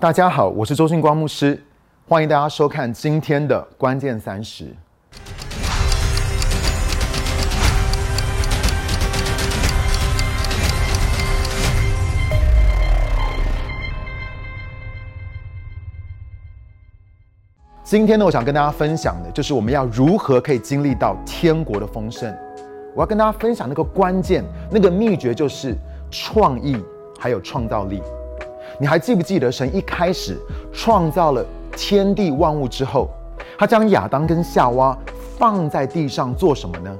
大家好，我是周信光牧师，欢迎大家收看今天的关键三十。今天呢，我想跟大家分享的就是我们要如何可以经历到天国的丰盛。我要跟大家分享那个关键、那个秘诀，就是创意还有创造力。你还记不记得神一开始创造了天地万物之后，他将亚当跟夏娃放在地上做什么呢？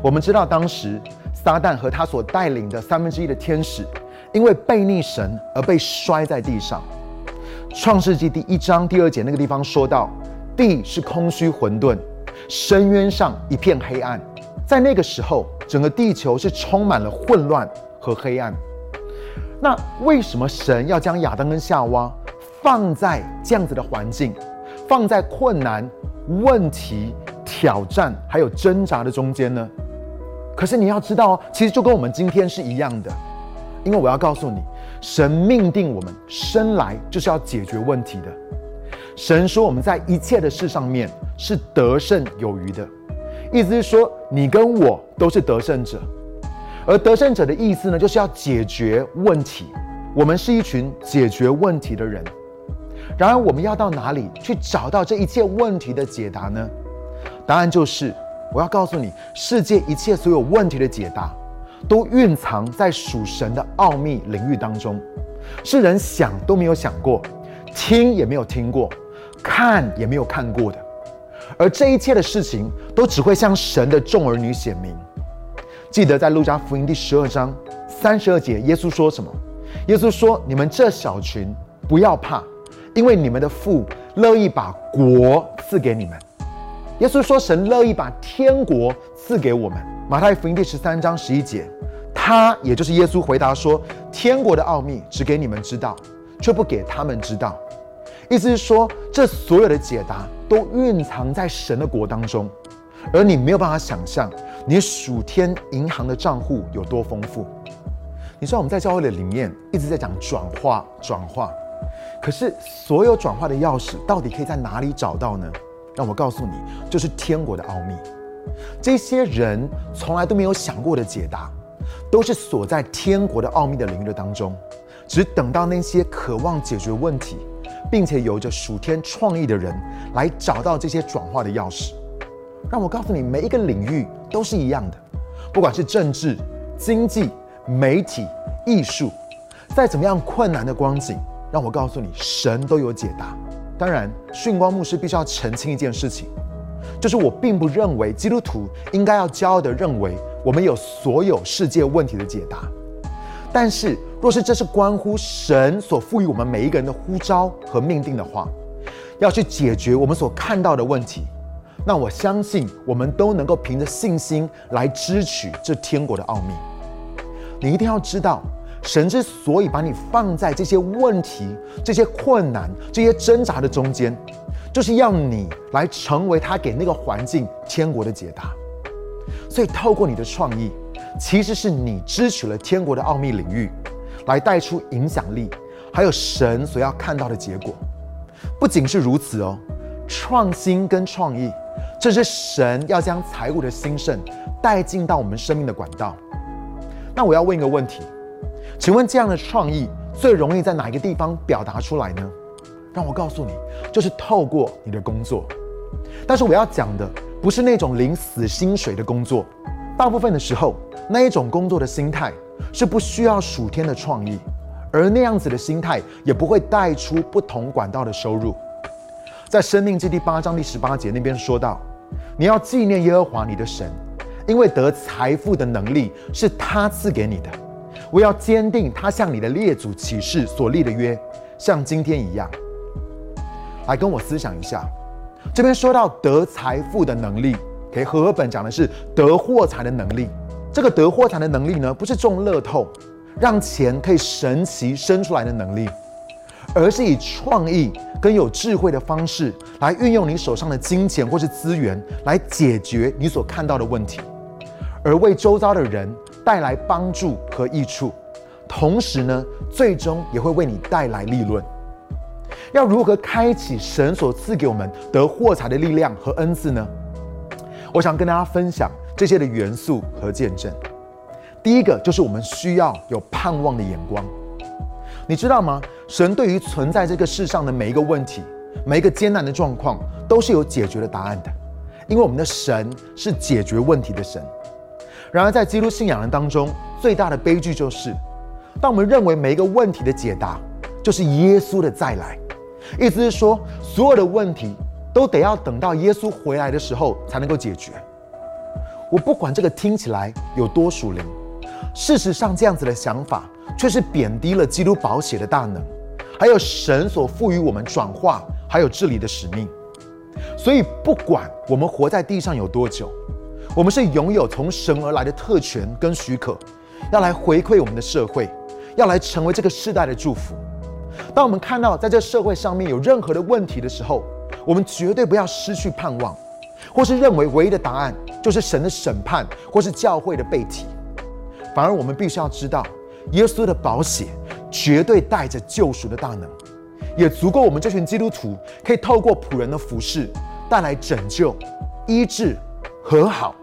我们知道当时撒旦和他所带领的三分之一的天使，因为背逆神而被摔在地上。创世纪第一章第二节那个地方说到，地是空虚混沌，深渊上一片黑暗。在那个时候，整个地球是充满了混乱和黑暗。那为什么神要将亚当跟夏娃放在这样子的环境，放在困难、问题、挑战还有挣扎的中间呢？可是你要知道，其实就跟我们今天是一样的，因为我要告诉你，神命定我们生来就是要解决问题的。神说我们在一切的事上面是得胜有余的。意思是说，你跟我都是得胜者，而得胜者的意思呢，就是要解决问题。我们是一群解决问题的人。然而，我们要到哪里去找到这一切问题的解答呢？答案就是，我要告诉你，世界一切所有问题的解答，都蕴藏在属神的奥秘领域当中，是人想都没有想过，听也没有听过，看也没有看过的。而这一切的事情都只会向神的众儿女显明。记得在路加福音第十二章三十二节，耶稣说什么？耶稣说：“你们这小群不要怕，因为你们的父乐意把国赐给你们。”耶稣说：“神乐意把天国赐给我们。”马太福音第十三章十一节，他也就是耶稣回答说：“天国的奥秘只给你们知道，却不给他们知道。”意思是说，这所有的解答都蕴藏在神的国当中，而你没有办法想象你属天银行的账户有多丰富。你知道我们在教会的里面一直在讲转化，转化，可是所有转化的钥匙到底可以在哪里找到呢？让我告诉你，就是天国的奥秘。这些人从来都没有想过的解答，都是锁在天国的奥秘的领域当中，只等到那些渴望解决问题。并且有着属天创意的人来找到这些转化的钥匙。让我告诉你，每一个领域都是一样的，不管是政治、经济、媒体、艺术，再怎么样困难的光景，让我告诉你，神都有解答。当然，训光牧师必须要澄清一件事情，就是我并不认为基督徒应该要骄傲的认为我们有所有世界问题的解答。但是，若是这是关乎神所赋予我们每一个人的呼召和命定的话，要去解决我们所看到的问题，那我相信我们都能够凭着信心来支取这天国的奥秘。你一定要知道，神之所以把你放在这些问题、这些困难、这些挣扎的中间，就是要你来成为他给那个环境天国的解答。所以，透过你的创意。其实是你支取了天国的奥秘领域，来带出影响力，还有神所要看到的结果。不仅是如此哦，创新跟创意，这是神要将财务的兴盛带进到我们生命的管道。那我要问一个问题，请问这样的创意最容易在哪一个地方表达出来呢？让我告诉你，就是透过你的工作。但是我要讲的不是那种领死薪水的工作，大部分的时候。那一种工作的心态是不需要数天的创意，而那样子的心态也不会带出不同管道的收入。在《生命记》第八章第十八节那边说到，你要纪念耶和华你的神，因为得财富的能力是他赐给你的。我要坚定他向你的列祖起誓所立的约，像今天一样。来跟我思想一下，这边说到得财富的能力，给和合本讲的是得货财的能力。这个得货财的能力呢，不是中乐透，让钱可以神奇生出来的能力，而是以创意跟有智慧的方式来运用你手上的金钱或是资源，来解决你所看到的问题，而为周遭的人带来帮助和益处，同时呢，最终也会为你带来利润。要如何开启神所赐给我们得获财的力量和恩赐呢？我想跟大家分享这些的元素和见证。第一个就是我们需要有盼望的眼光。你知道吗？神对于存在这个世上的每一个问题、每一个艰难的状况，都是有解决的答案的。因为我们的神是解决问题的神。然而，在基督信仰人当中，最大的悲剧就是，当我们认为每一个问题的解答就是耶稣的再来，意思是说，所有的问题。都得要等到耶稣回来的时候才能够解决。我不管这个听起来有多属灵，事实上这样子的想法却是贬低了基督宝血的大能，还有神所赋予我们转化还有治理的使命。所以，不管我们活在地上有多久，我们是拥有从神而来的特权跟许可，要来回馈我们的社会，要来成为这个世代的祝福。当我们看到在这社会上面有任何的问题的时候，我们绝对不要失去盼望，或是认为唯一的答案就是神的审判，或是教会的背体。反而我们必须要知道，耶稣的宝血绝对带着救赎的大能，也足够我们这群基督徒可以透过仆人的服饰带来拯救、医治、和好，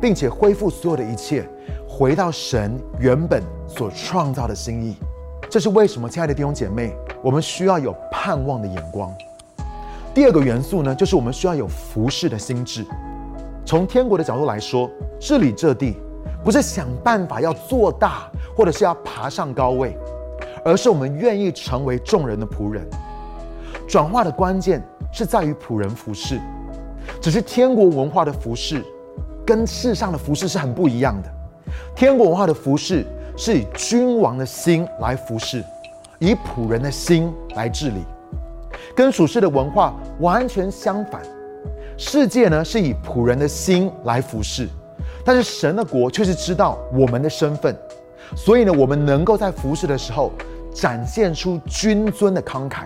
并且恢复所有的一切，回到神原本所创造的心意。这是为什么，亲爱的弟兄姐妹，我们需要有盼望的眼光。第二个元素呢，就是我们需要有服侍的心智。从天国的角度来说，治理这地，不是想办法要做大，或者是要爬上高位，而是我们愿意成为众人的仆人。转化的关键是在于仆人服侍，只是天国文化的服侍，跟世上的服侍是很不一样的。天国文化的服侍是以君王的心来服侍，以仆人的心来治理。跟属世的文化完全相反，世界呢是以仆人的心来服侍，但是神的国却是知道我们的身份，所以呢，我们能够在服侍的时候展现出君尊的慷慨。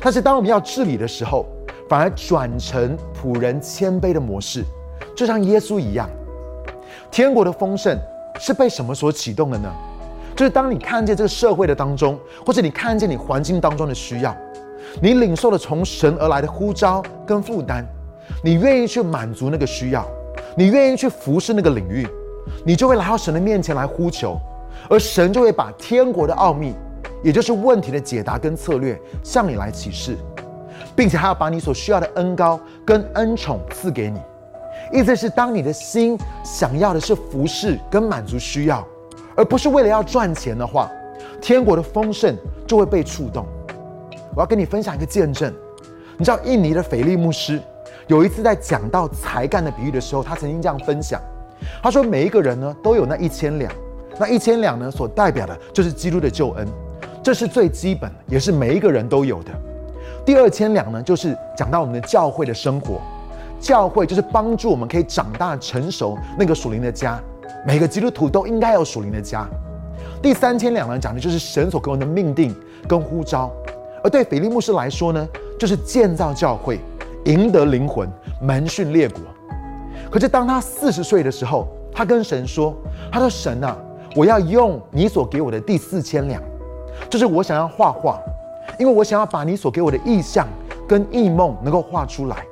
但是当我们要治理的时候，反而转成仆人谦卑的模式，就像耶稣一样。天国的丰盛是被什么所启动的呢？就是当你看见这个社会的当中，或者你看见你环境当中的需要。你领受了从神而来的呼召跟负担，你愿意去满足那个需要，你愿意去服侍那个领域，你就会来到神的面前来呼求，而神就会把天国的奥秘，也就是问题的解答跟策略向你来启示，并且还要把你所需要的恩高跟恩宠赐给你。意思是，当你的心想要的是服侍跟满足需要，而不是为了要赚钱的话，天国的丰盛就会被触动。我要跟你分享一个见证，你知道印尼的腓力牧师有一次在讲到才干的比喻的时候，他曾经这样分享，他说每一个人呢都有那一千两，那一千两呢所代表的就是基督的救恩，这是最基本的，也是每一个人都有的。第二千两呢就是讲到我们的教会的生活，教会就是帮助我们可以长大成熟那个属灵的家，每个基督徒都应该有属灵的家。第三千两呢讲的就是神所给我们的命定跟呼召。而对腓力牧师来说呢，就是建造教会、赢得灵魂、门训列国。可是当他四十岁的时候，他跟神说：“他说神啊，我要用你所给我的第四千两，就是我想要画画，因为我想要把你所给我的意象跟异梦能够画出来，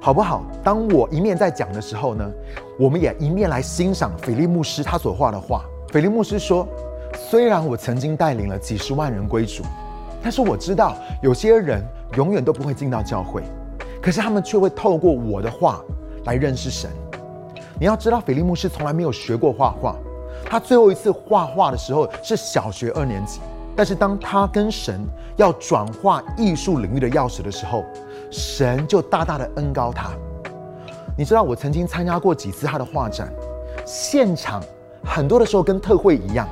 好不好？”当我一面在讲的时候呢，我们也一面来欣赏腓力牧师他所画的画。腓力牧师说：“虽然我曾经带领了几十万人归主。”但是我知道有些人永远都不会进到教会，可是他们却会透过我的话来认识神。你要知道，菲利牧师从来没有学过画画，他最后一次画画的时候是小学二年级。但是当他跟神要转化艺术领域的钥匙的时候，神就大大的恩高他。你知道，我曾经参加过几次他的画展，现场很多的时候跟特会一样。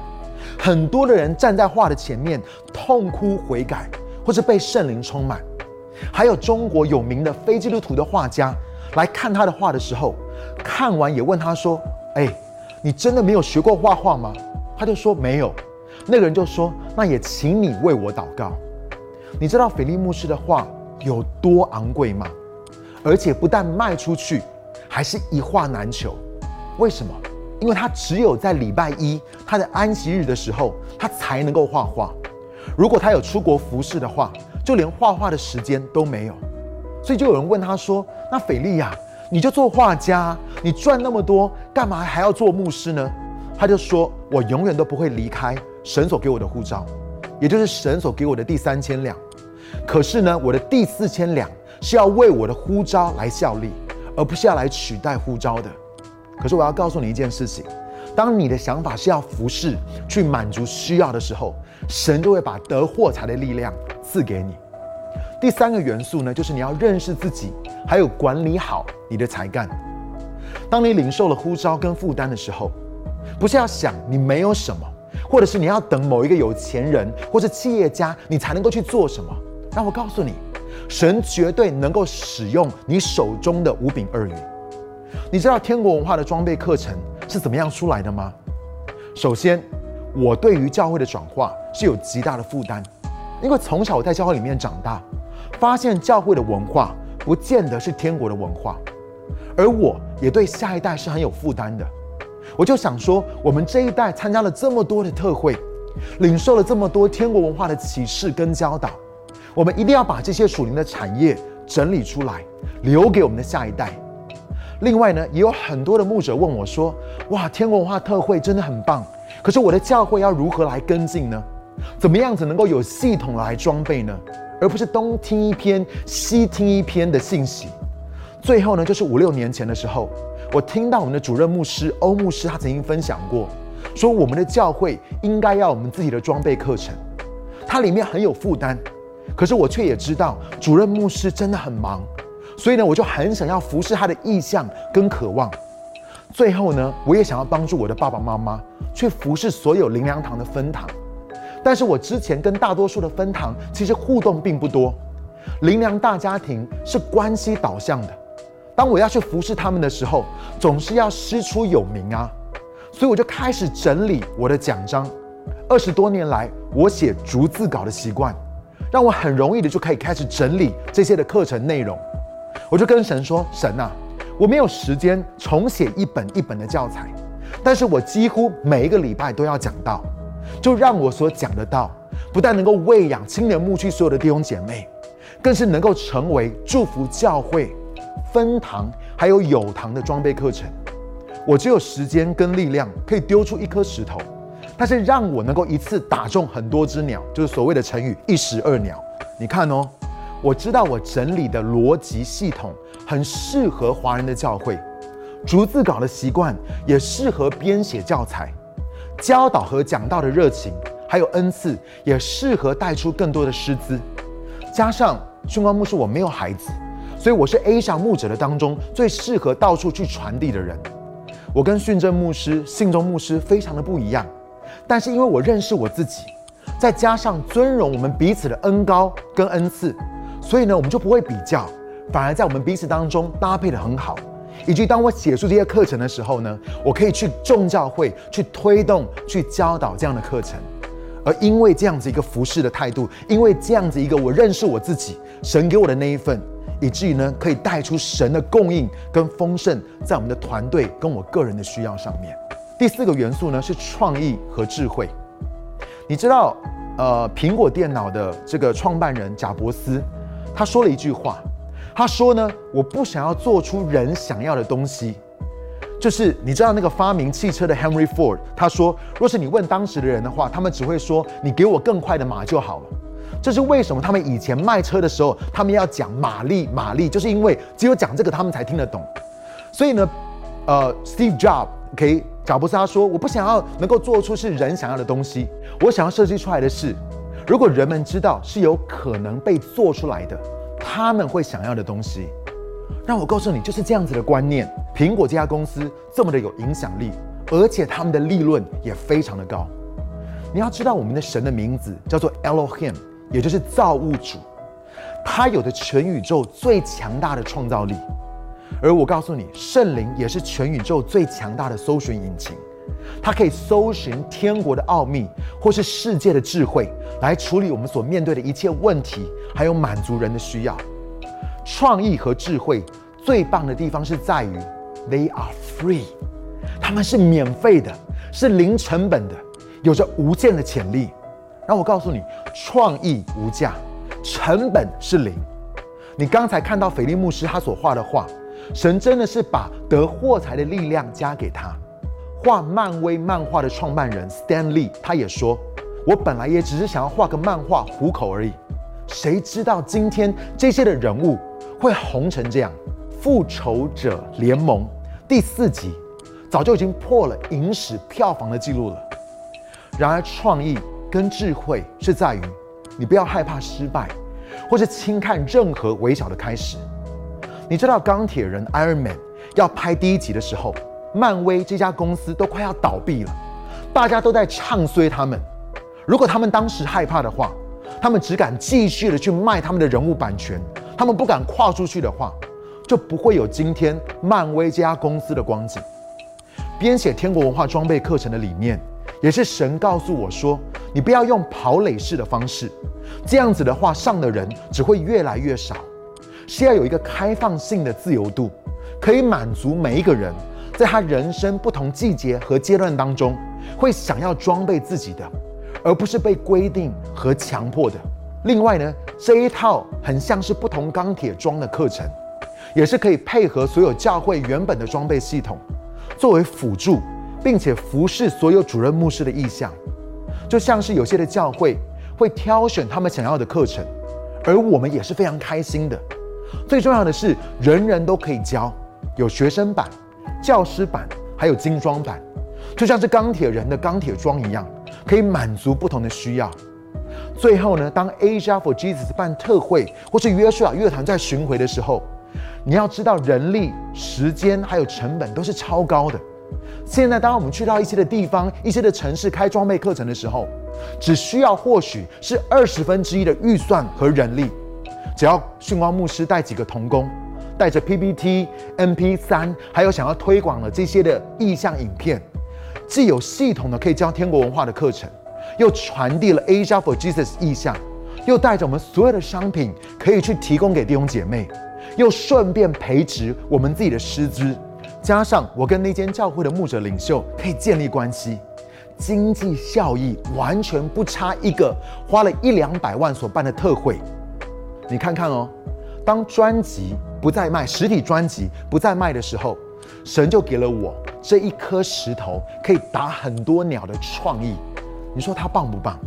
很多的人站在画的前面痛哭悔改，或者被圣灵充满。还有中国有名的非基督徒的画家来看他的画的时候，看完也问他说：“哎，你真的没有学过画画吗？”他就说没有。那个人就说：“那也请你为我祷告。”你知道菲利牧师的画有多昂贵吗？而且不但卖出去，还是一画难求。为什么？因为他只有在礼拜一，他的安息日的时候，他才能够画画。如果他有出国服侍的话，就连画画的时间都没有。所以就有人问他说：“那斐利呀，你就做画家，你赚那么多，干嘛还要做牧师呢？”他就说：“我永远都不会离开神所给我的护照，也就是神所给我的第三千两。可是呢，我的第四千两是要为我的呼召来效力，而不是要来取代呼召的。可是我要告诉你一件事情：当你的想法是要服侍、去满足需要的时候，神就会把得货财的力量赐给你。第三个元素呢，就是你要认识自己，还有管理好你的才干。当你领受了呼召跟负担的时候。不是要想你没有什么，或者是你要等某一个有钱人或者企业家，你才能够去做什么。让我告诉你，神绝对能够使用你手中的五饼二鱼。你知道天国文化的装备课程是怎么样出来的吗？首先，我对于教会的转化是有极大的负担，因为从小我在教会里面长大，发现教会的文化不见得是天国的文化，而我也对下一代是很有负担的。我就想说，我们这一代参加了这么多的特会，领受了这么多天国文化的启示跟教导，我们一定要把这些属灵的产业整理出来，留给我们的下一代。另外呢，也有很多的牧者问我说：“哇，天国文化特会真的很棒，可是我的教会要如何来跟进呢？怎么样子能够有系统来装备呢？而不是东听一篇，西听一篇的信息。”最后呢，就是五六年前的时候。我听到我们的主任牧师欧牧师，他曾经分享过，说我们的教会应该要我们自己的装备课程，它里面很有负担，可是我却也知道主任牧师真的很忙，所以呢，我就很想要服侍他的意向跟渴望。最后呢，我也想要帮助我的爸爸妈妈去服侍所有灵粮堂的分堂，但是我之前跟大多数的分堂其实互动并不多，灵良大家庭是关系导向的。当我要去服侍他们的时候，总是要师出有名啊，所以我就开始整理我的奖章。二十多年来，我写逐字稿的习惯，让我很容易的就可以开始整理这些的课程内容。我就跟神说：“神啊，我没有时间重写一本一本的教材，但是我几乎每一个礼拜都要讲到，就让我所讲的道，不但能够喂养青年牧区所有的弟兄姐妹，更是能够成为祝福教会。”分堂还有有堂的装备课程，我只有时间跟力量可以丢出一颗石头，但是让我能够一次打中很多只鸟，就是所谓的成语一石二鸟。你看哦，我知道我整理的逻辑系统很适合华人的教会，逐字稿的习惯也适合编写教材，教导和讲道的热情还有恩赐也适合带出更多的师资，加上训光牧师我没有孩子。所以我是 A 小牧者的当中最适合到处去传递的人。我跟训政牧师、信中牧师非常的不一样，但是因为我认识我自己，再加上尊荣我们彼此的恩高跟恩赐，所以呢，我们就不会比较，反而在我们彼此当中搭配的很好。以及当我写出这些课程的时候呢，我可以去众教会去推动、去教导这样的课程。而因为这样子一个服侍的态度，因为这样子一个我认识我自己，神给我的那一份。以至于呢，可以带出神的供应跟丰盛，在我们的团队跟我个人的需要上面。第四个元素呢是创意和智慧。你知道，呃，苹果电脑的这个创办人贾伯斯，他说了一句话，他说呢，我不想要做出人想要的东西。就是你知道那个发明汽车的 Henry Ford，他说，若是你问当时的人的话，他们只会说，你给我更快的马就好了。这是为什么？他们以前卖车的时候，他们要讲马力，马力，就是因为只有讲这个，他们才听得懂。所以呢，呃，Steve Jobs，OK，贾布斯他说：“我不想要能够做出是人想要的东西，我想要设计出来的是，如果人们知道是有可能被做出来的，他们会想要的东西。”让我告诉你，就是这样子的观念。苹果这家公司这么的有影响力，而且他们的利润也非常的高。你要知道，我们的神的名字叫做 Elohim。也就是造物主，他有的全宇宙最强大的创造力，而我告诉你，圣灵也是全宇宙最强大的搜寻引擎，它可以搜寻天国的奥秘，或是世界的智慧，来处理我们所面对的一切问题，还有满足人的需要。创意和智慧最棒的地方是在于，they are free，他们是免费的，是零成本的，有着无限的潜力。那我告诉你，创意无价，成本是零。你刚才看到腓力牧师他所画的画，神真的是把得货财的力量加给他。画漫威漫画的创办人 Stan Lee 他也说：“我本来也只是想要画个漫画糊口而已，谁知道今天这些的人物会红成这样。”《复仇者联盟》第四集早就已经破了影史票房的记录了。然而，创意跟智慧是在于，你不要害怕失败，或是轻看任何微小的开始。你知道钢铁人 Iron Man 要拍第一集的时候，漫威这家公司都快要倒闭了，大家都在唱衰他们。如果他们当时害怕的话，他们只敢继续的去卖他们的人物版权，他们不敢跨出去的话，就不会有今天漫威这家公司的光景。编写天国文化装备课程的理念。也是神告诉我说：“你不要用跑垒式的方式，这样子的话，上的人只会越来越少。是要有一个开放性的自由度，可以满足每一个人在他人生不同季节和阶段当中，会想要装备自己的，而不是被规定和强迫的。另外呢，这一套很像是不同钢铁装的课程，也是可以配合所有教会原本的装备系统，作为辅助。”并且服侍所有主任牧师的意向，就像是有些的教会会挑选他们想要的课程，而我们也是非常开心的。最重要的是，人人都可以教，有学生版、教师版，还有精装版，就像是钢铁人的钢铁装一样，可以满足不同的需要。最后呢，当 Asia for Jesus 办特会或是约书亚乐团在巡回的时候，你要知道人力、时间还有成本都是超高的。现在，当我们去到一些的地方、一些的城市开装备课程的时候，只需要或许是二十分之一的预算和人力，只要训光牧师带几个童工，带着 PPT、MP 三，还有想要推广的这些的意向影片，既有系统的可以教天国文化的课程，又传递了 Asia for Jesus 意向，又带着我们所有的商品可以去提供给弟兄姐妹，又顺便培植我们自己的师资。加上我跟那间教会的牧者领袖可以建立关系，经济效益完全不差一个花了一两百万所办的特会。你看看哦，当专辑不再卖，实体专辑不再卖的时候，神就给了我这一颗石头，可以打很多鸟的创意。你说他棒不棒？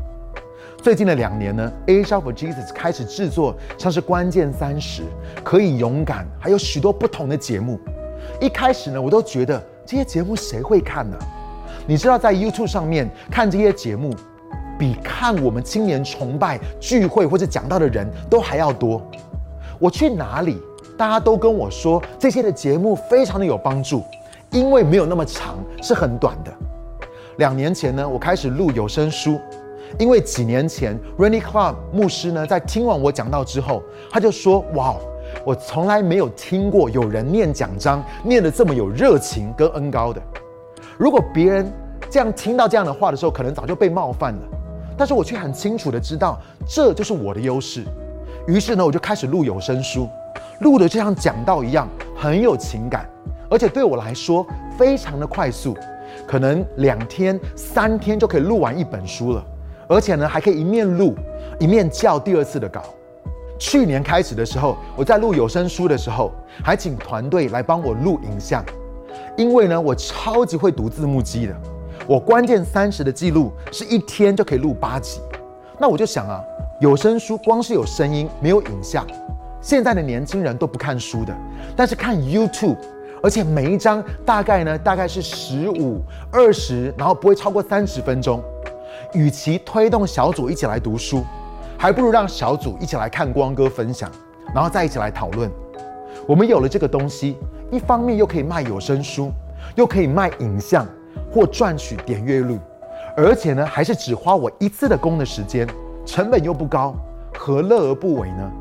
最近的两年呢 a shop Jesus 开始制作像是关键三十、可以勇敢，还有许多不同的节目。一开始呢，我都觉得这些节目谁会看呢？你知道，在 YouTube 上面看这些节目，比看我们青年崇拜聚会或者讲到的人都还要多。我去哪里，大家都跟我说这些的节目非常的有帮助，因为没有那么长，是很短的。两年前呢，我开始录有声书，因为几年前 Randy Club 牧师呢，在听完我讲到之后，他就说：“哇。”我从来没有听过有人念讲章念得这么有热情跟恩高的。如果别人这样听到这样的话的时候，可能早就被冒犯了。但是我却很清楚的知道，这就是我的优势。于是呢，我就开始录有声书，录的就像讲道一样，很有情感，而且对我来说非常的快速，可能两天、三天就可以录完一本书了。而且呢，还可以一面录一面校第二次的稿。去年开始的时候，我在录有声书的时候，还请团队来帮我录影像，因为呢，我超级会读字幕机的。我关键三十的记录是一天就可以录八集。那我就想啊，有声书光是有声音没有影像，现在的年轻人都不看书的，但是看 YouTube，而且每一章大概呢大概是十五、二十，然后不会超过三十分钟。与其推动小组一起来读书。还不如让小组一起来看光哥分享，然后再一起来讨论。我们有了这个东西，一方面又可以卖有声书，又可以卖影像或赚取点阅率，而且呢，还是只花我一次的工的时间，成本又不高，何乐而不为呢？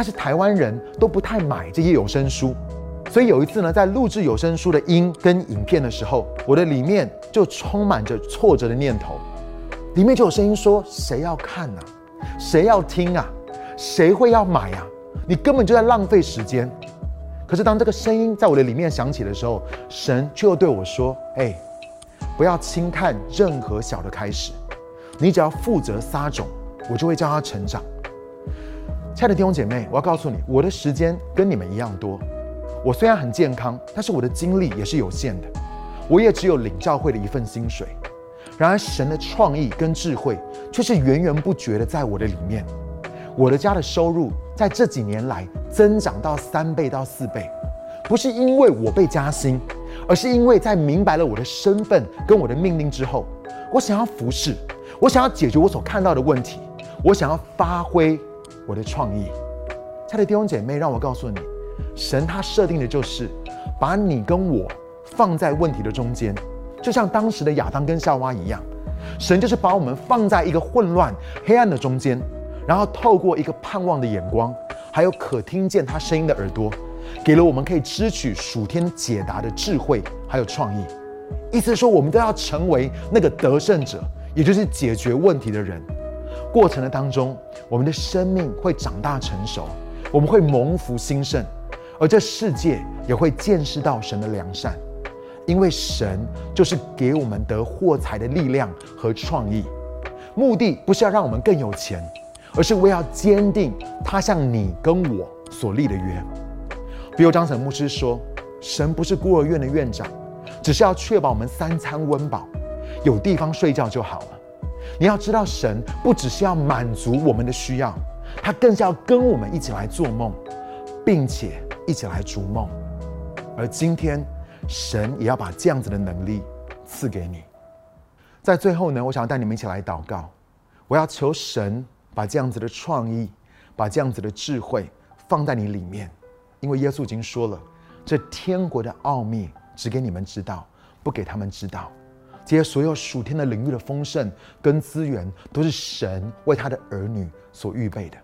但是台湾人都不太买这些有声书，所以有一次呢，在录制有声书的音跟影片的时候，我的里面就充满着挫折的念头，里面就有声音说：“谁要看呢？”谁要听啊？谁会要买啊？你根本就在浪费时间。可是当这个声音在我的里面响起的时候，神却又对我说：“哎，不要轻看任何小的开始，你只要负责撒种，我就会叫它成长。”亲爱的弟兄姐妹，我要告诉你，我的时间跟你们一样多。我虽然很健康，但是我的精力也是有限的。我也只有领教会的一份薪水。然而，神的创意跟智慧却是源源不绝的在我的里面。我的家的收入在这几年来增长到三倍到四倍，不是因为我被加薪，而是因为在明白了我的身份跟我的命令之后，我想要服侍，我想要解决我所看到的问题，我想要发挥我的创意。他的弟兄姐妹，让我告诉你。神他设定的就是把你跟我放在问题的中间，就像当时的亚当跟夏娃一样，神就是把我们放在一个混乱黑暗的中间，然后透过一个盼望的眼光，还有可听见他声音的耳朵，给了我们可以支取属天解答的智慧还有创意。意思是说，我们都要成为那个得胜者，也就是解决问题的人。过程的当中，我们的生命会长大成熟，我们会蒙福兴盛。而这世界也会见识到神的良善，因为神就是给我们得获财的力量和创意，目的不是要让我们更有钱，而是为要坚定他向你跟我所立的约。比如张省牧师说：“神不是孤儿院的院长，只是要确保我们三餐温饱，有地方睡觉就好了。你要知道，神不只是要满足我们的需要，他更是要跟我们一起来做梦，并且。”一起来逐梦，而今天神也要把这样子的能力赐给你。在最后呢，我想要带你们一起来祷告，我要求神把这样子的创意、把这样子的智慧放在你里面，因为耶稣已经说了，这天国的奥秘只给你们知道，不给他们知道。这些所有属天的领域的丰盛跟资源，都是神为他的儿女所预备的。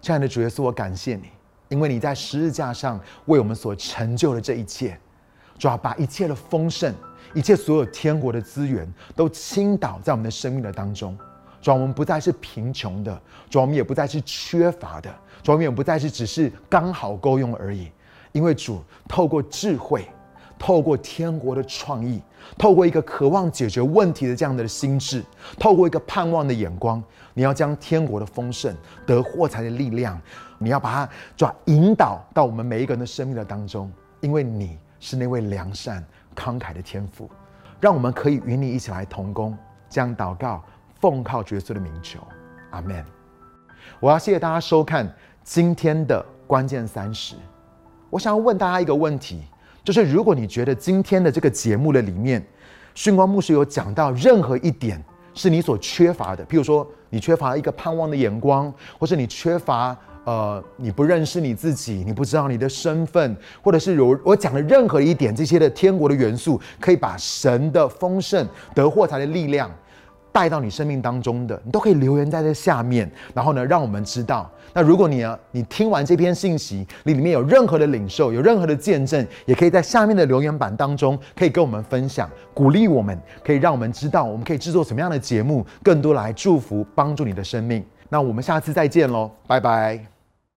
亲爱的主耶稣，我感谢你。因为你在十字架上为我们所成就的这一切，主要把一切的丰盛、一切所有天国的资源都倾倒在我们的生命的当中。主我们不再是贫穷的，主我们也不再是缺乏的，主我们也不再是只是刚好够用而已。因为主透过智慧。透过天国的创意，透过一个渴望解决问题的这样的心智，透过一个盼望的眼光，你要将天国的丰盛、得获财的力量，你要把它抓引导到我们每一个人的生命的当中，因为你是那位良善慷慨的天父，让我们可以与你一起来同工，将祷告奉靠角色的名求，阿门。我要谢谢大家收看今天的关键三十，我想要问大家一个问题。就是如果你觉得今天的这个节目的里面，训光牧师有讲到任何一点是你所缺乏的，譬如说你缺乏一个盼望的眼光，或是你缺乏呃你不认识你自己，你不知道你的身份，或者是有我讲的任何一点这些的天国的元素，可以把神的丰盛得获财的力量。带到你生命当中的，你都可以留言在这下面，然后呢，让我们知道。那如果你啊，你听完这篇信息，你里面有任何的领受，有任何的见证，也可以在下面的留言板当中，可以跟我们分享，鼓励我们，可以让我们知道，我们可以制作什么样的节目，更多来祝福帮助你的生命。那我们下次再见喽，拜拜。